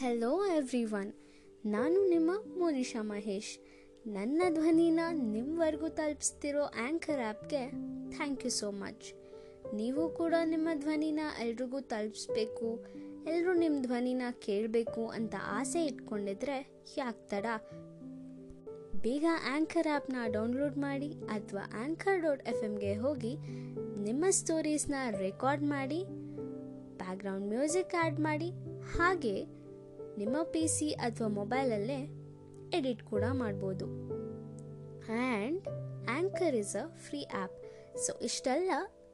Hello every one ನಾನು ನಿಮ್ಮ ಮೋನಿಶಾ ಮಹೇಶ್. ನನ್ನ ಧ್ವನಿನ ನಿಮ್ಮವರೆಗೂ ತಲುಪಿಸ್ತಿರೋ ಆ್ಯಂಕರ್ ಆ್ಯಪ್ಗೆ ಥ್ಯಾಂಕ್ ಯು ಸೋ ಮಚ್ ನೀವು ಕೂಡ ನಿಮ್ಮ ಧ್ವನಿನ ಎಲ್ರಿಗೂ ತಲುಪಿಸ್ಬೇಕು ಎಲ್ಲರೂ ನಿಮ್ಮ ಧ್ವನಿನ ಕೇಳಬೇಕು ಅಂತ ಆಸೆ ಇಟ್ಕೊಂಡಿದ್ರೆ ಯಾಕೆ ತಡ? ಬೇಗ ಆ್ಯಂಕರ್ ಆ್ಯಪ್ನ ಡೌನ್ಲೋಡ್ ಮಾಡಿ ಅಥವಾ ಆ್ಯಂಕರ್ ಡಾಟ್ ಎಫ್ ಎಮ್ಗೆ ಹೋಗಿ ನಿಮ್ಮ ಸ್ಟೋರೀಸ್ನ ರೆಕಾರ್ಡ್ ಮಾಡಿ ಬ್ಯಾಕ್ಗ್ರೌಂಡ್ ಮ್ಯೂಸಿಕ್ ಆ್ಯಡ್ ಮಾಡಿ, ಹಾಗೆ ನಿಮ್ಮ ಪಿ ಸಿ ಅಥವಾ ಮೊಬೈಲಲ್ಲೇ ಎಡಿಟ್ ಕೂಡ ಮಾಡ್ಬೋದು. And anchor is a free app. So, ಇಷ್ಟೆಲ್ಲ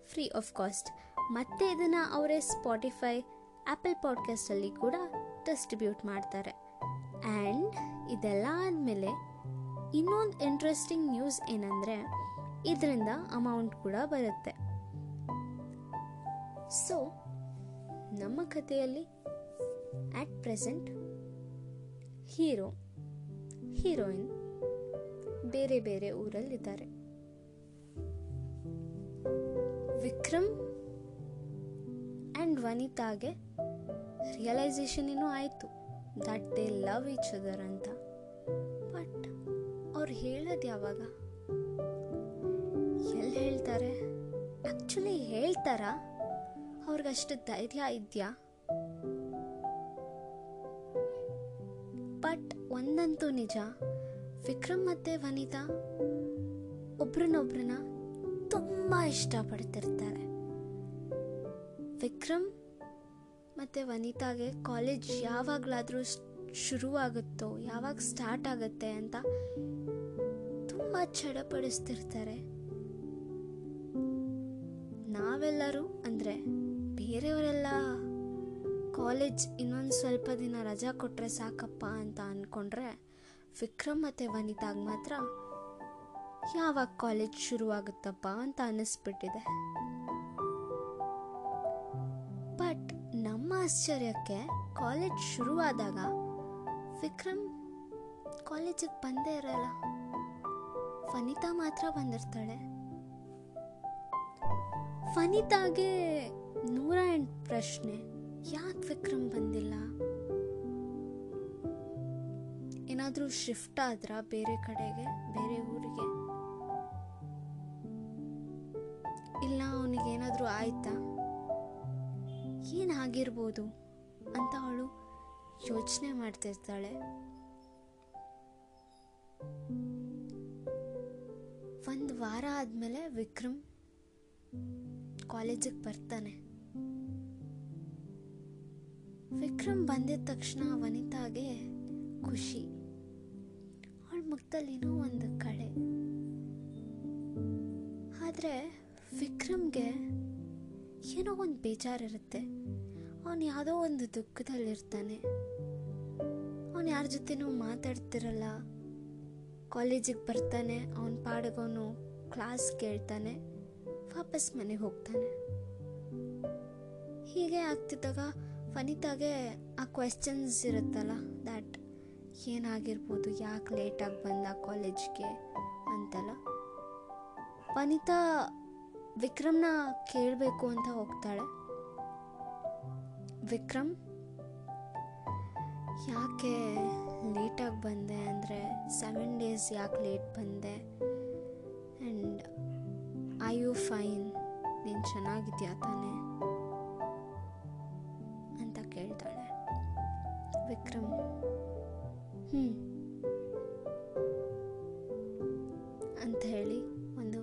ಫ್ರೀ ಆಫ್ ಕಾಸ್ಟ್. ಮತ್ತೆ ಇದನ್ನು ಅವರೇ ಸ್ಪಾಟಿಫೈ, ಆ್ಯಪಲ್ ಪಾಡ್ಕಾಸ್ಟಲ್ಲಿ ಕೂಡ ಡಿಸ್ಟ್ರಿಬ್ಯೂಟ್ ಮಾಡ್ತಾರೆ. ಆ್ಯಂಡ್ ಇದೆಲ್ಲ ಆದಮೇಲೆ ಇನ್ನೊಂದು ಇಂಟ್ರೆಸ್ಟಿಂಗ್ ನ್ಯೂಸ್ ಏನಂದರೆ, ಇದರಿಂದ ಅಮೌಂಟ್ ಕೂಡ ಬರುತ್ತೆ. ಸೊ ನಮ್ಮ ಕಥೆಯಲ್ಲಿ ಆಟ್ ಪ್ರೆಸೆಂಟ್ ಹೀರೋ ಹೀರೋಯಿನ್ ಬೇರೆ ಬೇರೆ ಊರಲ್ಲಿದ್ದಾರೆ. ವಿಕ್ರಮ್ ಆ್ಯಂಡ್ ವನಿತಾಗೆ ರಿಯಲೈಸೇಷನ್ ಏನೋ ಆಯಿತು. That they love each other ಅಂತ. ಬಟ್ ಅವ್ರು ಹೇಳೋದು ಯಾವಾಗ? ಎಲ್ಲಿ ಹೇಳ್ತಾರೆ? ಆ್ಯಕ್ಚುಲಿ ಹೇಳ್ತಾರಾ? ಅವ್ರಿಗಷ್ಟು ಧೈರ್ಯ ಇದೆಯಾ? ಬಟ್ ಒಂದಂತೂ ನಿಜ, ವಿಕ್ರಮ್ ಮತ್ತೆ ವನಿತಾ ಒಬ್ರನ್ನೊಬ್ರನ್ನ ತುಂಬ ಇಷ್ಟಪಡ್ತಿರ್ತಾರೆ. ವಿಕ್ರಮ್ ಮತ್ತು ವನಿತಾಗೆ ಕಾಲೇಜ್ ಯಾವಾಗಲಾದರೂ ಶುರುವಾಗುತ್ತೋ, ಯಾವಾಗ ಸ್ಟಾರ್ಟ್ ಆಗುತ್ತೆ ಅಂತ ತುಂಬ ಚಡಪಡಿಸ್ತಿರ್ತಾರೆ. ನಾವೆಲ್ಲರೂ ಅಂದರೆ ಬೇರೆಯವರೆಲ್ಲ ಕಾಲೇಜ್ ಇನ್ನೊಂದು ಸ್ವಲ್ಪ ದಿನ ರಜಾ ಕೊಟ್ಟರೆ ಸಾಕಪ್ಪ ಅಂತ ಅಂದ್ಕೊಂಡ್ರೆ ವಿಕ್ರಮ್ ಮತ್ತು ವನಿತಾಗ ಮಾತ್ರ, ಯಾವಾಗ ಕಾಲೇಜ್ ಶುರುವಾಗುತ್ತಪ್ಪ ಅಂತ ಅನ್ನಿಸ್ಬಿಟ್ಟಿದೆ. ಬಟ್ ನಮ್ಮ ಆಶ್ಚರ್ಯಕ್ಕೆ ಕಾಲೇಜ್ ಶುರುವಾದಾಗ ವಿಕ್ರಮ್ ಕಾಲೇಜಿಗೆ ಬಂದೇ ಇರಲ್ಲ. ವನಿತಾ ಮಾತ್ರ ಬಂದಿರ್ತಾಳೆ. ವನಿತಾಗೆ ನೂರ ಎಂಟು ಪ್ರಶ್ನೆ. ಯಾಕೆ ವಿಕ್ರಮ್ ಬಂದಿಲ್ಲ? ಏನಾದರೂ ಶಿಫ್ಟ್ ಆದ್ರ ಬೇರೆ ಕಡೆಗೆ, ಬೇರೆ ಊರಿಗೆ? ಇಲ್ಲ, ಅವನಿಗೆ ಏನಾದರೂ ಆಯ್ತಾ? ಏನಾಗಿರ್ಬೋದು ಅಂತ ಅವಳು ಯೋಚನೆ ಮಾಡ್ತಿರ್ತಾಳೆ ಒಂದು ವಾರ ಆದಮೇಲೆ ವಿಕ್ರಮ್ ಕಾಲೇಜಿಗೆ ಬರ್ತಾನೆ. ವಿಕ್ರಮ್ ಬಂದಿದ ತಕ್ಷಣ ವನಿತಾಗೆ ಖುಷಿ. ಅವಳ ಮುಖದಲ್ಲಿ ಏನೋ ಒಂದು ಕಳೆ. ಆದರೆ ವಿಕ್ರಮ್ಗೆ ಏನೋ ಒಂದು ಬೇಜಾರಿರುತ್ತೆ. ಅವನು ಯಾವುದೋ ಒಂದು ದುಃಖದಲ್ಲಿರ್ತಾನೆ. ಅವನು ಯಾರ ಜೊತೆನೂ ಮಾತಾಡ್ತಿರಲ್ಲ. ಕಾಲೇಜಿಗೆ ಬರ್ತಾನೆ, ಅವನ ಪಾಡಗೋನು ಕ್ಲಾಸ್ ಕೇಳ್ತಾನೆ, ವಾಪಸ್ ಮನೆಗೆ ಹೋಗ್ತಾನೆ. ಹೀಗೆ ಆಗ್ತಿದ್ದಾಗ ವನಿತಾಗೆ ಆ ಕ್ವೆಶ್ಚನ್ಸ್ ಇರುತ್ತಲ್ಲ ದ್ಯಾಟ್ ಏನಾಗಿರ್ಬೋದು, ಯಾಕೆ ಲೇಟಾಗಿ ಬಂದ ಕಾಲೇಜ್ಗೆ ಅಂತೆಲ್ಲ. ವನಿತಾ ವಿಕ್ರಮ್ನ ಕೇಳಬೇಕು ಅಂತ ಹೋಗ್ತಾಳೆ. ವಿಕ್ರಮ್, ಯಾಕೆ ಲೇಟಾಗಿ ಬಂದೆ ಅಂದರೆ ಸೆವೆನ್ ಡೇಸ್ ಯಾಕೆ ಲೇಟ್ ಬಂದೆ? ಆ್ಯಂಡ್ ಐ ಯು ಫೈನ್ ನೀನು ಚೆನ್ನಾಗಿದ್ಯಾ ತಾನೇ? ವಿಕ್ರಮ್ ಹ್ಞೂ ಅಂತ ಹೇಳಿ ಒಂದು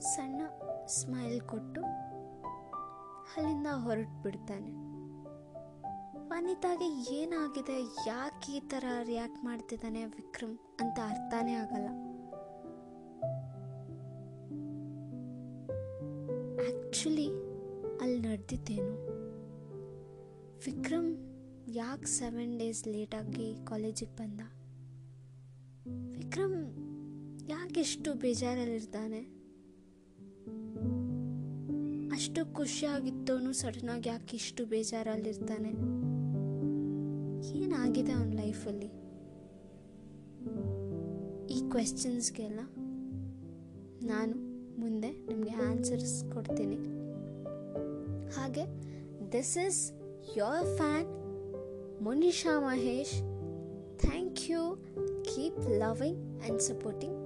ಸಣ್ಣ ಸ್ಮೈಲ್ ಕೊಟ್ಟು ಅಲ್ಲಿಂದ ಹೊರಟು ಬಿಡ್ತಾನೆ. ವನಿತಾಗೆ ಏನಾಗಿದೆ? ಯಾಕೆ ಈ ಥರ ರಿಯಾಕ್ಟ್ ಮಾಡ್ತಿದ್ದಾನೆ ವಿಕ್ರಮ್ ಅಂತ ಅರ್ಥನೇ ಆಗಲ್ಲ. ಆ್ಯಕ್ಚುಲಿ ಅಲ್ಲಿ ನಡೆದಿದ್ದೇನು? ವಿಕ್ರಮ್ ಯಾಕೆ ಸೆವೆನ್ ಡೇಸ್ ಲೇಟಾಗಿ ಕಾಲೇಜಿಗೆ ಬಂದ? ವಿಕ್ರಮ್ ಯಾಕೆ ಎಷ್ಟು ಬೇಜಾರಲ್ಲಿರ್ತಾನೆ? ಅಷ್ಟು ಖುಷಿಯಾಗಿದ್ದವನು ಸಡನ್ನಾಗಿ ಯಾಕೆ ಇಷ್ಟು ಬೇಜಾರಲ್ಲಿರ್ತಾನೆ? ಏನಾಗಿದೆ ಅವನ ಲೈಫಲ್ಲಿ ಈ ಕ್ವೆಶನ್ಸ್ಗೆಲ್ಲ ನಾನು ಮುಂದೆ ನಿಮಗೆ ಆನ್ಸರ್ಸ್ ಕೊಡ್ತೀನಿ. ಹಾಗೆ this is your fan Monisha Mahesh. Thank you. Keep loving and supporting